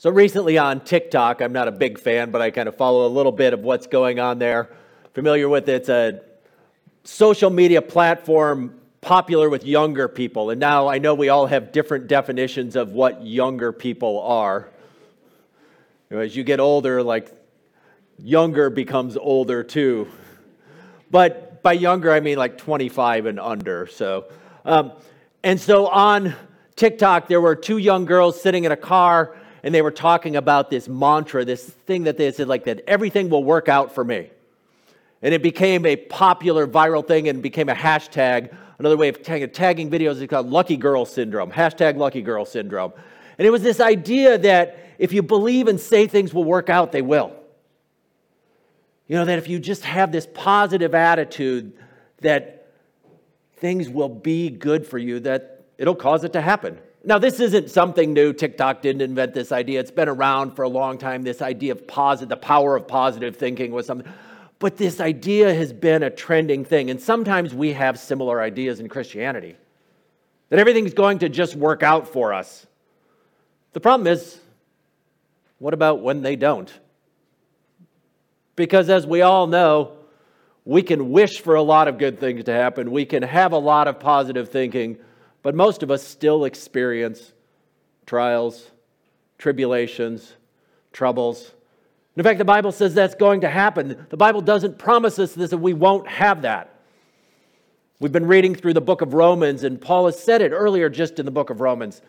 So recently on TikTok, I'm not a big fan, but I kind of follow a little bit of what's going on there. Familiar with it? It's a social media platform popular with younger people. And now I know we all have different definitions of what younger people are. As you get older, like younger becomes older too. But by younger, I mean like 25 and under. So, um, and so on TikTok, there were two young girls sitting in a car and they were talking about this mantra, this thing that they said, like that everything will work out for me. And it became a popular viral thing and became a hashtag. Another way of tagging, tagging videos is called Lucky Girl Syndrome, hashtag Lucky Girl Syndrome. And it was this idea that if you believe and say things will work out, they will. You know, that if you just have this positive attitude that things will be good for you, that it'll cause it to happen. Now, this isn't something new. TikTok didn't invent this idea. It's been around for a long time. This idea of positive, the power of positive thinking was something. But this idea has been a trending thing. And sometimes we have similar ideas in Christianity that everything's going to just work out for us. The problem is, what about when they don't? Because as we all know, we can wish for a lot of good things to happen, we can have a lot of positive thinking but most of us still experience trials, tribulations, troubles. In fact, the Bible says that's going to happen. The Bible doesn't promise us this, that we won't have that. We've been reading through the book of Romans, and Paul has said it earlier just in the book of Romans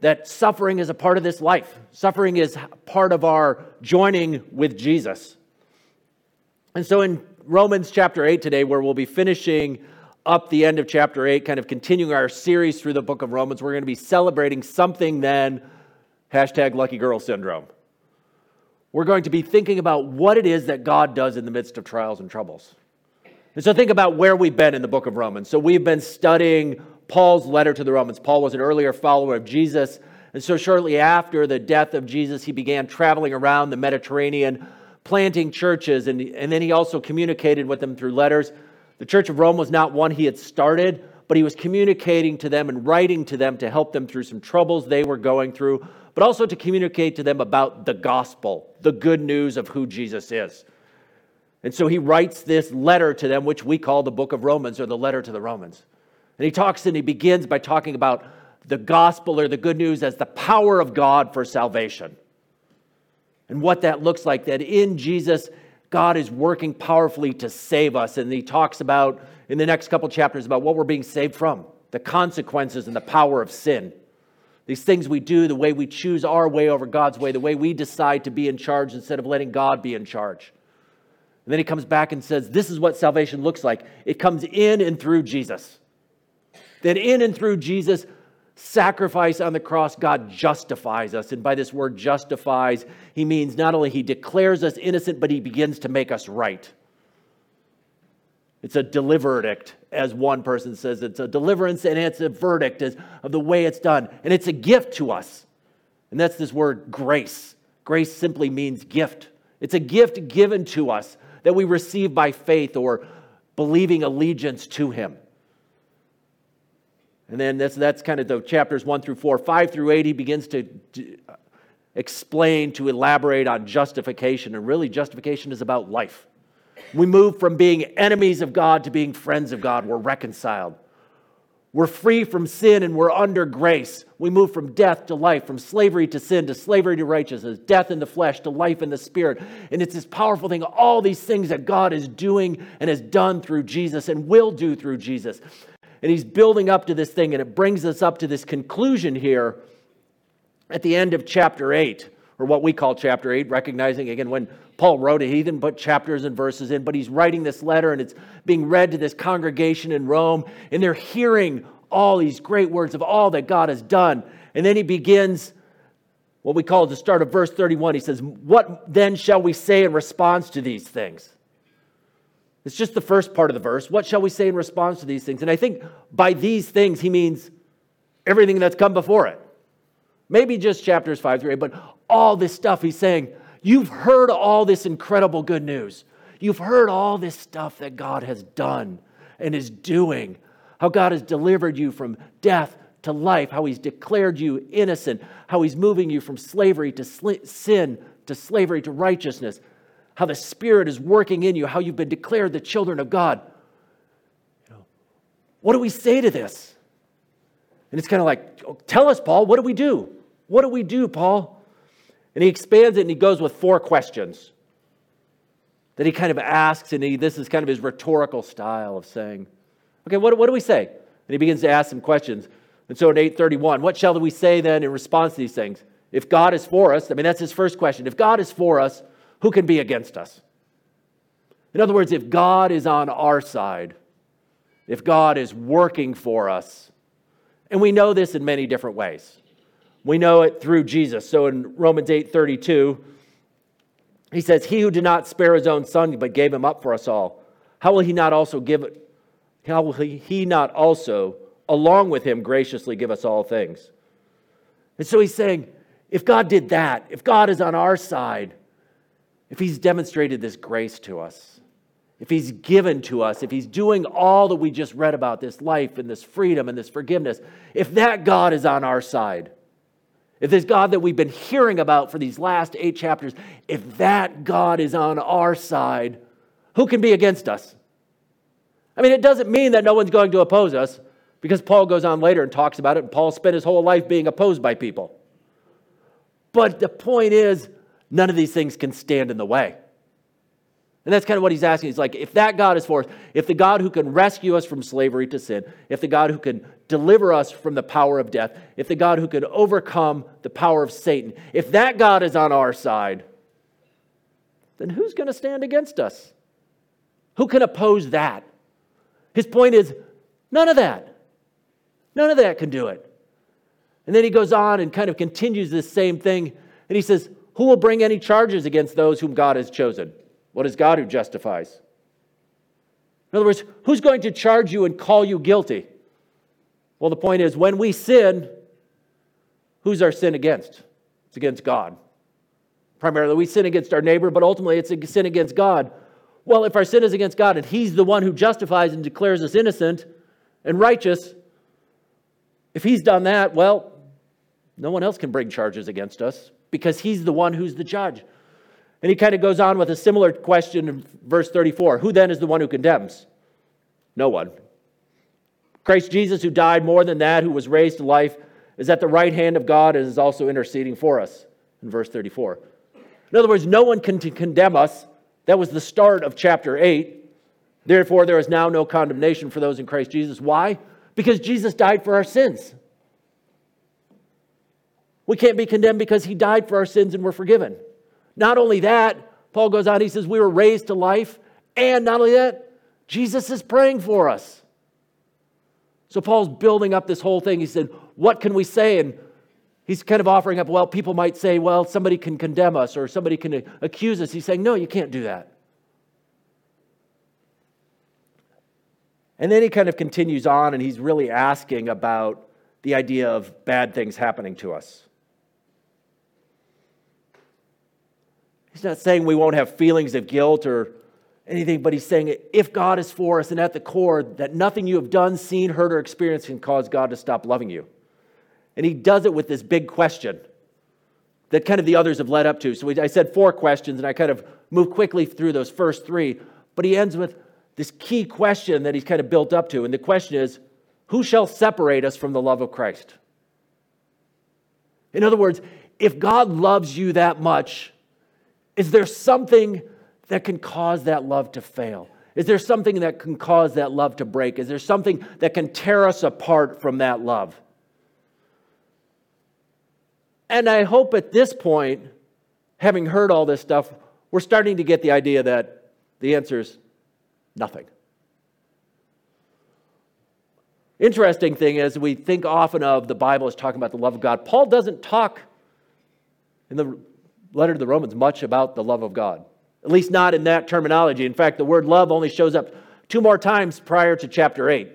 that suffering is a part of this life. Suffering is part of our joining with Jesus. And so in Romans chapter 8 today, where we'll be finishing up the end of chapter 8, kind of continuing our series through the book of Romans, we're going to be celebrating something then, hashtag lucky girl syndrome. We're going to be thinking about what it is that God does in the midst of trials and troubles. And so think about where we've been in the book of Romans. So we've been studying Paul's letter to the Romans. Paul was an earlier follower of Jesus. And so shortly after the death of Jesus, he began traveling around the Mediterranean, planting churches. And, and then he also communicated with them through letters. The Church of Rome was not one he had started, but he was communicating to them and writing to them to help them through some troubles they were going through, but also to communicate to them about the gospel, the good news of who Jesus is. And so he writes this letter to them, which we call the book of Romans or the letter to the Romans. And he talks and he begins by talking about the gospel or the good news as the power of God for salvation. And what that looks like, that in Jesus, God is working powerfully to save us. And he talks about in the next couple chapters about what we're being saved from the consequences and the power of sin. These things we do, the way we choose our way over God's way, the way we decide to be in charge instead of letting God be in charge. And then he comes back and says, This is what salvation looks like. It comes in and through Jesus. Then, in and through Jesus, sacrifice on the cross, God justifies us. And by this word justifies, he means not only he declares us innocent, but he begins to make us right. It's a deliverdict, as one person says. It's a deliverance and it's a verdict of the way it's done. And it's a gift to us. And that's this word grace. Grace simply means gift. It's a gift given to us that we receive by faith or believing allegiance to him. And then that's, that's kind of the chapters one through four. Five through eight, he begins to, to explain, to elaborate on justification. And really, justification is about life. We move from being enemies of God to being friends of God. We're reconciled. We're free from sin and we're under grace. We move from death to life, from slavery to sin to slavery to righteousness, death in the flesh to life in the spirit. And it's this powerful thing, all these things that God is doing and has done through Jesus and will do through Jesus. And he's building up to this thing, and it brings us up to this conclusion here at the end of chapter 8, or what we call chapter 8, recognizing again when Paul wrote it, he didn't put chapters and verses in, but he's writing this letter and it's being read to this congregation in Rome, and they're hearing all these great words of all that God has done. And then he begins what we call the start of verse 31. He says, What then shall we say in response to these things? It's just the first part of the verse. What shall we say in response to these things? And I think by these things, he means everything that's come before it. Maybe just chapters 5 through 8, but all this stuff he's saying, you've heard all this incredible good news. You've heard all this stuff that God has done and is doing. How God has delivered you from death to life, how he's declared you innocent, how he's moving you from slavery to sl- sin to slavery to righteousness, how the Spirit is working in you, how you've been declared the children of God. You know, what do we say to this? And it's kind of like, oh, tell us, Paul, what do we do? What do we do, Paul? And he expands it and he goes with four questions that he kind of asks, and he, this is kind of his rhetorical style of saying, okay, what, what do we say? And he begins to ask some questions. And so in 831, what shall we say then in response to these things? If God is for us, I mean, that's his first question. If God is for us, who can be against us? In other words, if God is on our side, if God is working for us, and we know this in many different ways. We know it through Jesus. So in Romans 8 32, he says, He who did not spare his own son, but gave him up for us all, how will he not also give? How will he not also, along with him, graciously give us all things? And so he's saying, if God did that, if God is on our side, if he's demonstrated this grace to us, if he's given to us, if he's doing all that we just read about this life and this freedom and this forgiveness, if that God is on our side, if this God that we've been hearing about for these last eight chapters, if that God is on our side, who can be against us? I mean, it doesn't mean that no one's going to oppose us because Paul goes on later and talks about it, and Paul spent his whole life being opposed by people. But the point is, none of these things can stand in the way. And that's kind of what he's asking. He's like, if that God is for us, if the God who can rescue us from slavery to sin, if the God who can deliver us from the power of death, if the God who can overcome the power of Satan, if that God is on our side, then who's going to stand against us? Who can oppose that? His point is none of that. None of that can do it. And then he goes on and kind of continues this same thing. And he says, Who will bring any charges against those whom God has chosen? What is God who justifies? In other words, who's going to charge you and call you guilty? Well, the point is, when we sin, who's our sin against? It's against God. Primarily, we sin against our neighbor, but ultimately, it's a sin against God. Well, if our sin is against God and He's the one who justifies and declares us innocent and righteous, if He's done that, well, no one else can bring charges against us because He's the one who's the judge. And he kind of goes on with a similar question in verse 34 Who then is the one who condemns? No one. Christ Jesus, who died more than that, who was raised to life, is at the right hand of God and is also interceding for us in verse 34. In other words, no one can condemn us. That was the start of chapter 8. Therefore, there is now no condemnation for those in Christ Jesus. Why? Because Jesus died for our sins. We can't be condemned because he died for our sins and we're forgiven. Not only that, Paul goes on, he says, We were raised to life. And not only that, Jesus is praying for us. So Paul's building up this whole thing. He said, What can we say? And he's kind of offering up, well, people might say, well, somebody can condemn us or somebody can accuse us. He's saying, no, you can't do that. And then he kind of continues on and he's really asking about the idea of bad things happening to us. He's not saying we won't have feelings of guilt or anything, but he's saying if God is for us and at the core, that nothing you have done, seen, heard, or experienced can cause God to stop loving you. And he does it with this big question that kind of the others have led up to. So I said four questions, and I kind of moved quickly through those first three, but he ends with this key question that he's kind of built up to. And the question is who shall separate us from the love of Christ? In other words, if God loves you that much, is there something that can cause that love to fail? Is there something that can cause that love to break? Is there something that can tear us apart from that love? And I hope at this point, having heard all this stuff, we're starting to get the idea that the answer is nothing. Interesting thing is, we think often of the Bible as talking about the love of God. Paul doesn't talk in the letter to the Romans much about the love of God, at least not in that terminology. In fact, the word love only shows up two more times prior to chapter 8.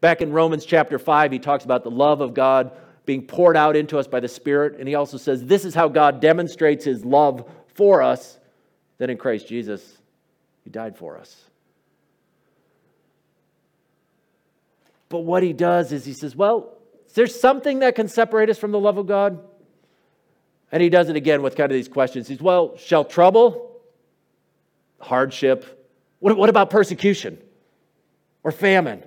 Back in Romans chapter 5, he talks about the love of God being poured out into us by the Spirit. And he also says, This is how God demonstrates his love for us, that in Christ Jesus, he died for us. But what he does is he says, Well, is there something that can separate us from the love of God? And he does it again with kind of these questions. He's, well, shall trouble, hardship, what, what about persecution or famine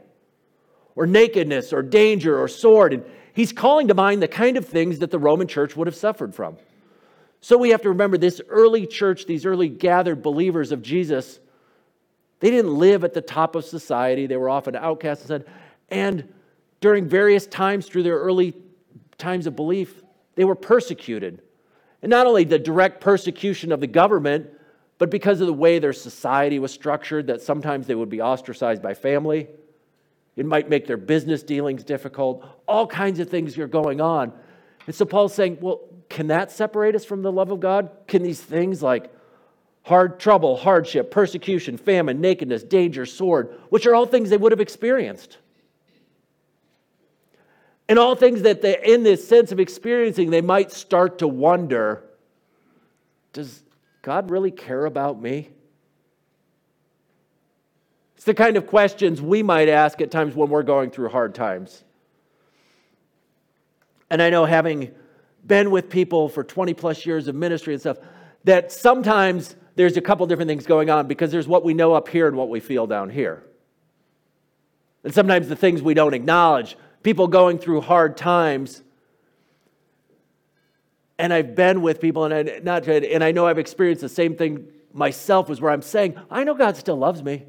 or nakedness or danger or sword? And he's calling to mind the kind of things that the Roman church would have suffered from. So we have to remember this early church, these early gathered believers of Jesus, they didn't live at the top of society. They were often outcasts and and during various times through their early times of belief, they were persecuted. And not only the direct persecution of the government, but because of the way their society was structured, that sometimes they would be ostracized by family. It might make their business dealings difficult. All kinds of things are going on. And so Paul's saying, well, can that separate us from the love of God? Can these things like hard trouble, hardship, persecution, famine, nakedness, danger, sword, which are all things they would have experienced? And all things that they, in this sense of experiencing, they might start to wonder does God really care about me? It's the kind of questions we might ask at times when we're going through hard times. And I know having been with people for 20 plus years of ministry and stuff, that sometimes there's a couple different things going on because there's what we know up here and what we feel down here. And sometimes the things we don't acknowledge, people going through hard times. And I've been with people, and I, not, and I know I've experienced the same thing myself, was where I'm saying, I know God still loves me.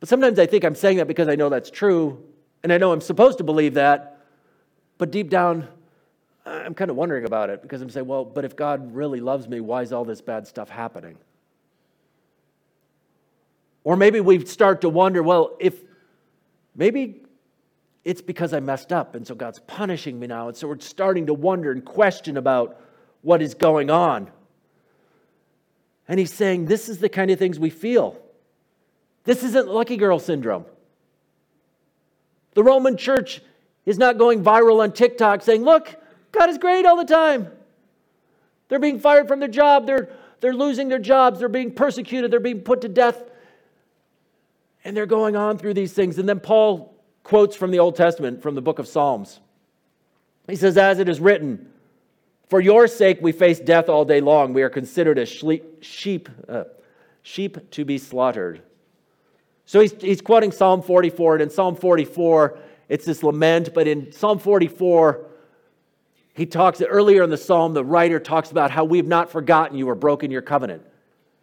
But sometimes I think I'm saying that because I know that's true, and I know I'm supposed to believe that, but deep down, I'm kind of wondering about it because I'm saying, well, but if God really loves me, why is all this bad stuff happening? Or maybe we start to wonder, well, if maybe it's because I messed up and so God's punishing me now. And so we're starting to wonder and question about what is going on. And he's saying, this is the kind of things we feel. This isn't lucky girl syndrome. The Roman church is not going viral on TikTok saying, look, God is great all the time. They're being fired from their job, they're, they're losing their jobs, they're being persecuted, they're being put to death. And they're going on through these things. And then Paul quotes from the Old Testament, from the book of Psalms. He says, As it is written, for your sake we face death all day long. We are considered as sheep, uh, sheep to be slaughtered. So he's, he's quoting Psalm 44, and in Psalm 44, it's this lament, but in Psalm 44, he talks earlier in the psalm, the writer talks about how we have not forgotten you or broken your covenant.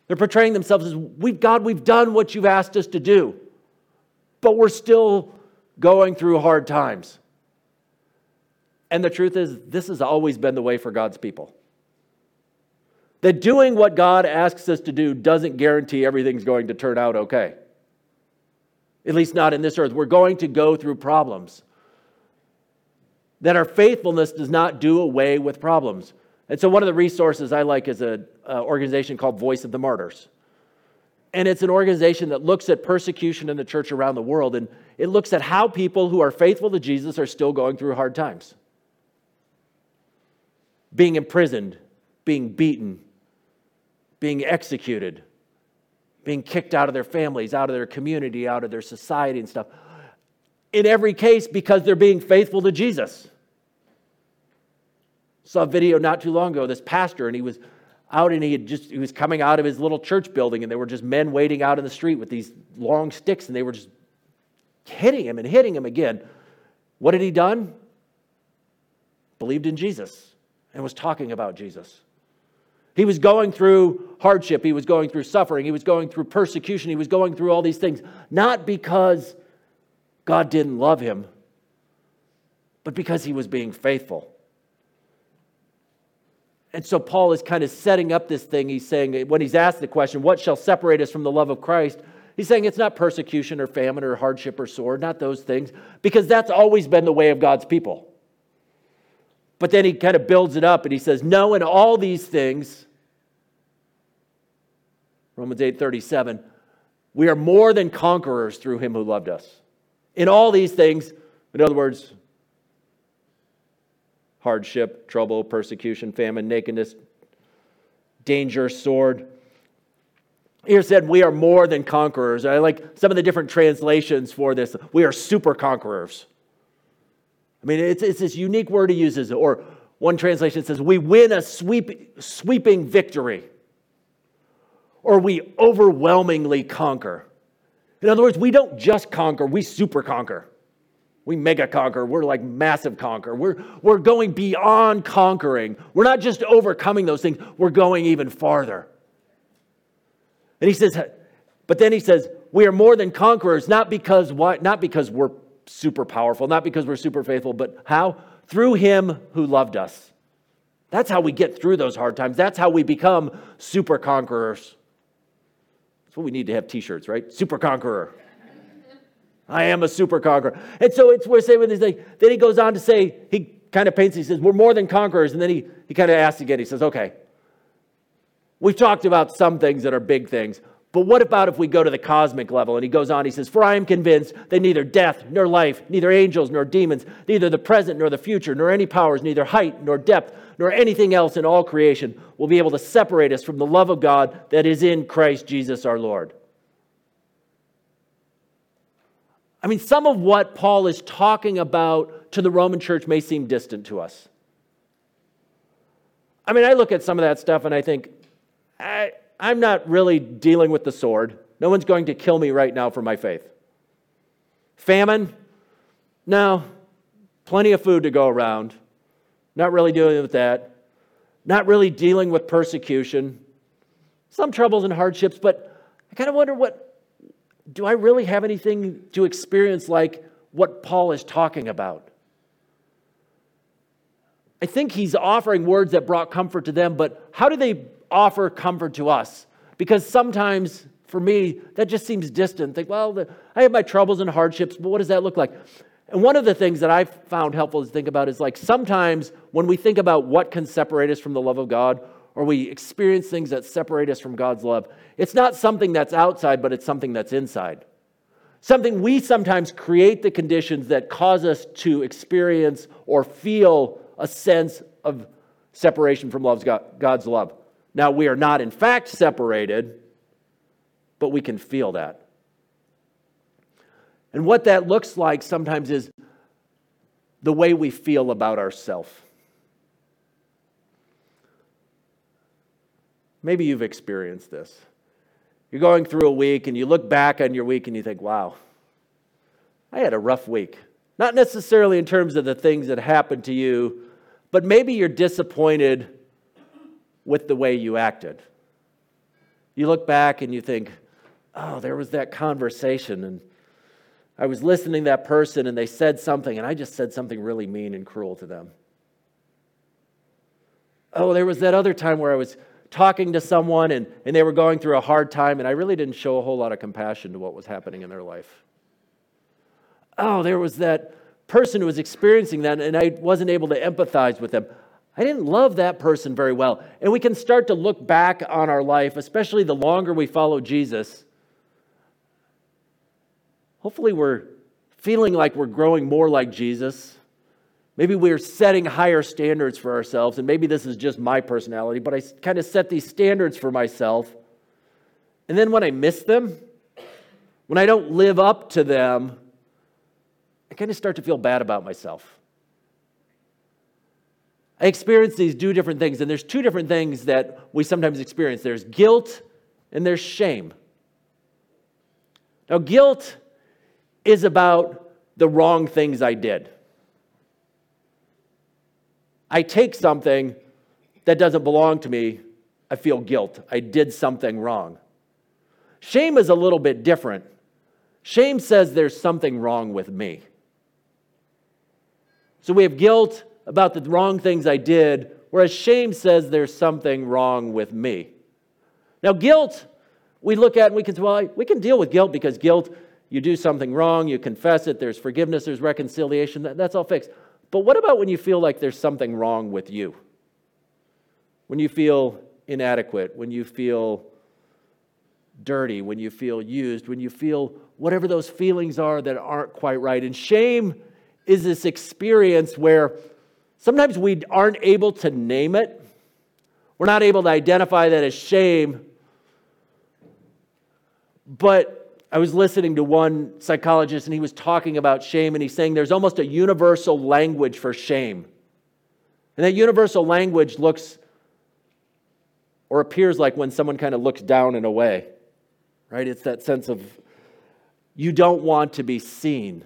They're portraying themselves as, we've, God, we've done what you've asked us to do, but we're still going through hard times. And the truth is, this has always been the way for God's people. That doing what God asks us to do doesn't guarantee everything's going to turn out okay. At least not in this earth. We're going to go through problems that our faithfulness does not do away with problems. And so, one of the resources I like is an organization called Voice of the Martyrs. And it's an organization that looks at persecution in the church around the world, and it looks at how people who are faithful to Jesus are still going through hard times. Being imprisoned, being beaten, being executed, being kicked out of their families, out of their community, out of their society, and stuff in every case because they're being faithful to Jesus. Saw a video not too long ago, this pastor, and he was out and he had just he was coming out of his little church building, and there were just men waiting out in the street with these long sticks, and they were just hitting him and hitting him again. What had he done? Believed in Jesus and was talking about Jesus. He was going through hardship, he was going through suffering, he was going through persecution, he was going through all these things, not because God didn't love him, but because he was being faithful. And so Paul is kind of setting up this thing. He's saying, when he's asked the question, What shall separate us from the love of Christ? He's saying it's not persecution or famine or hardship or sword, not those things, because that's always been the way of God's people. But then he kind of builds it up and he says, No, in all these things, Romans 8 37, we are more than conquerors through him who loved us. In all these things, in other words, hardship, trouble, persecution, famine, nakedness, danger, sword. Here said, we are more than conquerors. I like some of the different translations for this. We are super conquerors. I mean, it's, it's this unique word he uses, or one translation says, we win a sweep, sweeping victory, or we overwhelmingly conquer. In other words, we don't just conquer, we super conquer. We mega conquer. We're like massive conquer. We're, we're going beyond conquering. We're not just overcoming those things, we're going even farther. And he says, but then he says, we are more than conquerors, not because what? Not because we're super powerful, not because we're super faithful, but how? Through him who loved us. That's how we get through those hard times. That's how we become super conquerors. That's what we need to have t shirts, right? Super conqueror. I am a super conqueror. And so it's we're saying this thing. Then he goes on to say, he kind of paints, he says, We're more than conquerors. And then he, he kind of asks again, he says, Okay, we've talked about some things that are big things, but what about if we go to the cosmic level? And he goes on, he says, For I am convinced that neither death nor life, neither angels nor demons, neither the present nor the future, nor any powers, neither height nor depth, nor anything else in all creation will be able to separate us from the love of God that is in Christ Jesus our Lord. I mean, some of what Paul is talking about to the Roman church may seem distant to us. I mean, I look at some of that stuff and I think, I, I'm not really dealing with the sword. No one's going to kill me right now for my faith. Famine? No. Plenty of food to go around. Not really dealing with that. Not really dealing with persecution. Some troubles and hardships, but I kind of wonder what do I really have anything to experience like what Paul is talking about? I think he's offering words that brought comfort to them, but how do they offer comfort to us. Because sometimes, for me, that just seems distant. Think, well, I have my troubles and hardships, but what does that look like? And one of the things that I've found helpful to think about is like sometimes when we think about what can separate us from the love of God, or we experience things that separate us from God's love, it's not something that's outside, but it's something that's inside. Something we sometimes create the conditions that cause us to experience or feel a sense of separation from God's love. Now, we are not in fact separated, but we can feel that. And what that looks like sometimes is the way we feel about ourselves. Maybe you've experienced this. You're going through a week and you look back on your week and you think, wow, I had a rough week. Not necessarily in terms of the things that happened to you, but maybe you're disappointed with the way you acted. You look back and you think, oh, there was that conversation, and I was listening to that person, and they said something, and I just said something really mean and cruel to them. Oh, there was that other time where I was talking to someone and, and they were going through a hard time, and I really didn't show a whole lot of compassion to what was happening in their life. Oh, there was that person who was experiencing that, and I wasn't able to empathize with them. I didn't love that person very well. And we can start to look back on our life, especially the longer we follow Jesus. Hopefully, we're feeling like we're growing more like Jesus. Maybe we're setting higher standards for ourselves, and maybe this is just my personality, but I kind of set these standards for myself. And then when I miss them, when I don't live up to them, I kind of start to feel bad about myself. I experience these two different things, and there's two different things that we sometimes experience there's guilt and there's shame. Now, guilt is about the wrong things I did. I take something that doesn't belong to me, I feel guilt. I did something wrong. Shame is a little bit different. Shame says there's something wrong with me. So we have guilt about the wrong things I did, whereas shame says there's something wrong with me. Now, guilt, we look at and we can say, well, we can deal with guilt because guilt, you do something wrong, you confess it, there's forgiveness, there's reconciliation, that, that's all fixed. But what about when you feel like there's something wrong with you? When you feel inadequate, when you feel dirty, when you feel used, when you feel whatever those feelings are that aren't quite right. And shame is this experience where Sometimes we aren't able to name it. We're not able to identify that as shame. But I was listening to one psychologist and he was talking about shame and he's saying there's almost a universal language for shame. And that universal language looks or appears like when someone kind of looks down and away, right? It's that sense of you don't want to be seen.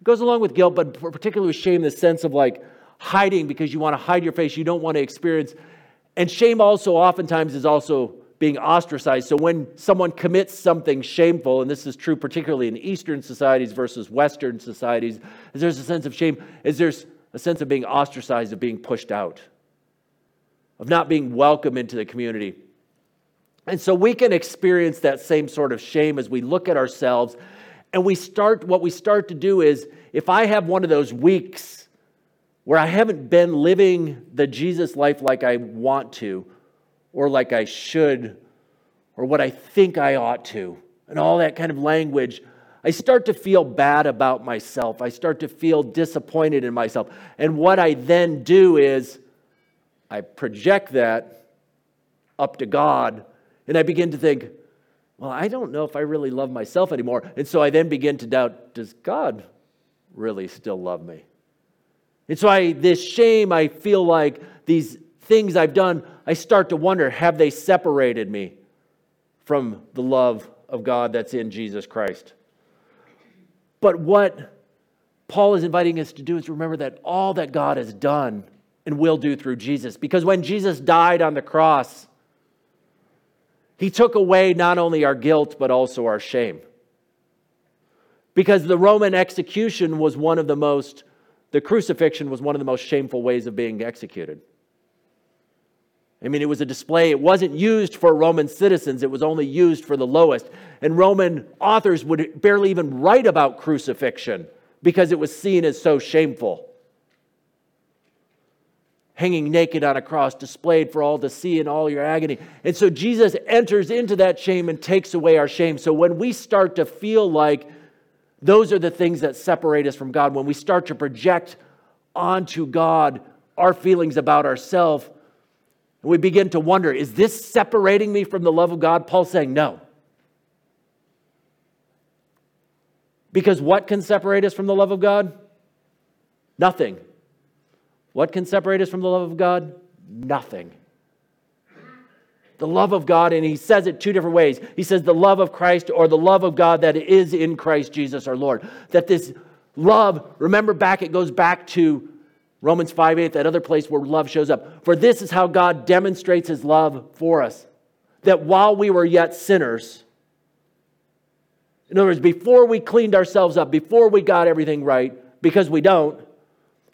It goes along with guilt, but particularly with shame, the sense of like hiding because you want to hide your face, you don't want to experience. And shame also oftentimes is also being ostracized. So when someone commits something shameful, and this is true particularly in Eastern societies versus Western societies, is there's a sense of shame, is there's a sense of being ostracized, of being pushed out, of not being welcome into the community. And so we can experience that same sort of shame as we look at ourselves and we start what we start to do is if I have one of those weeks where I haven't been living the Jesus life like I want to, or like I should or what I think I ought to, and all that kind of language, I start to feel bad about myself. I start to feel disappointed in myself. And what I then do is I project that up to God, and I begin to think, well, I don't know if I really love myself anymore. And so I then begin to doubt, does God really still love me? And so I this shame, I feel like these things I've done, I start to wonder have they separated me from the love of God that's in Jesus Christ? But what Paul is inviting us to do is remember that all that God has done and will do through Jesus. Because when Jesus died on the cross, he took away not only our guilt, but also our shame. Because the Roman execution was one of the most, the crucifixion was one of the most shameful ways of being executed. I mean, it was a display. It wasn't used for Roman citizens, it was only used for the lowest. And Roman authors would barely even write about crucifixion because it was seen as so shameful. Hanging naked on a cross, displayed for all to see in all your agony. And so Jesus enters into that shame and takes away our shame. So when we start to feel like those are the things that separate us from God, when we start to project onto God our feelings about ourselves, and we begin to wonder is this separating me from the love of God? Paul's saying no. Because what can separate us from the love of God? Nothing. What can separate us from the love of God? Nothing. The love of God, and he says it two different ways. He says the love of Christ or the love of God that is in Christ Jesus our Lord. That this love, remember back, it goes back to Romans 5 8, that other place where love shows up. For this is how God demonstrates his love for us. That while we were yet sinners, in other words, before we cleaned ourselves up, before we got everything right, because we don't,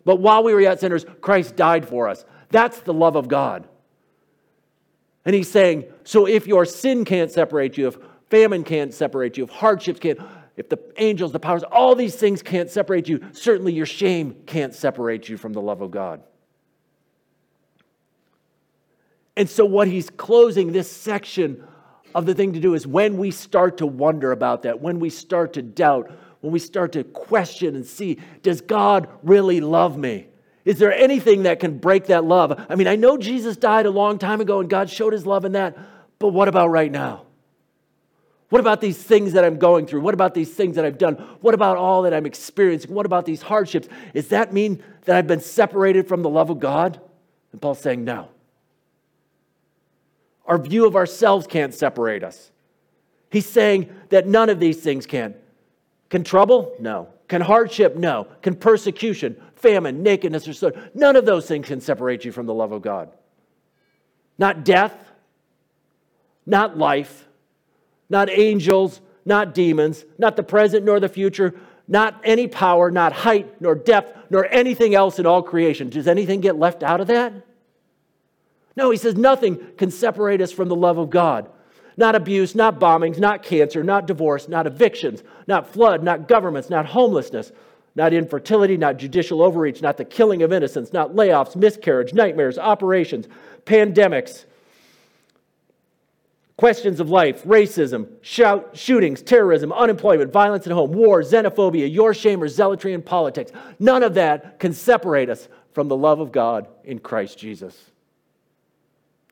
but while we were yet sinners, Christ died for us. That's the love of God. And he's saying, so if your sin can't separate you, if famine can't separate you, if hardships can't, if the angels, the powers, all these things can't separate you, certainly your shame can't separate you from the love of God. And so, what he's closing this section of the thing to do is when we start to wonder about that, when we start to doubt, when we start to question and see, does God really love me? Is there anything that can break that love? I mean, I know Jesus died a long time ago and God showed his love in that, but what about right now? What about these things that I'm going through? What about these things that I've done? What about all that I'm experiencing? What about these hardships? Does that mean that I've been separated from the love of God? And Paul's saying, no. Our view of ourselves can't separate us. He's saying that none of these things can. Can trouble? No. Can hardship? No. Can persecution, famine, nakedness, or so? None of those things can separate you from the love of God. Not death, not life, not angels, not demons, not the present nor the future, not any power, not height nor depth, nor anything else in all creation. Does anything get left out of that? No, he says nothing can separate us from the love of God. Not abuse, not bombings, not cancer, not divorce, not evictions, not flood, not governments, not homelessness, not infertility, not judicial overreach, not the killing of innocents, not layoffs, miscarriage, nightmares, operations, pandemics, questions of life, racism, shout, shootings, terrorism, unemployment, violence at home, war, xenophobia, your shame or zealotry in politics. None of that can separate us from the love of God in Christ Jesus.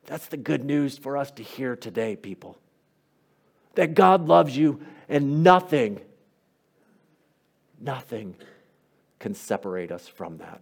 That's the good news for us to hear today, people. that God loves you and nothing, nothing can separate us from that.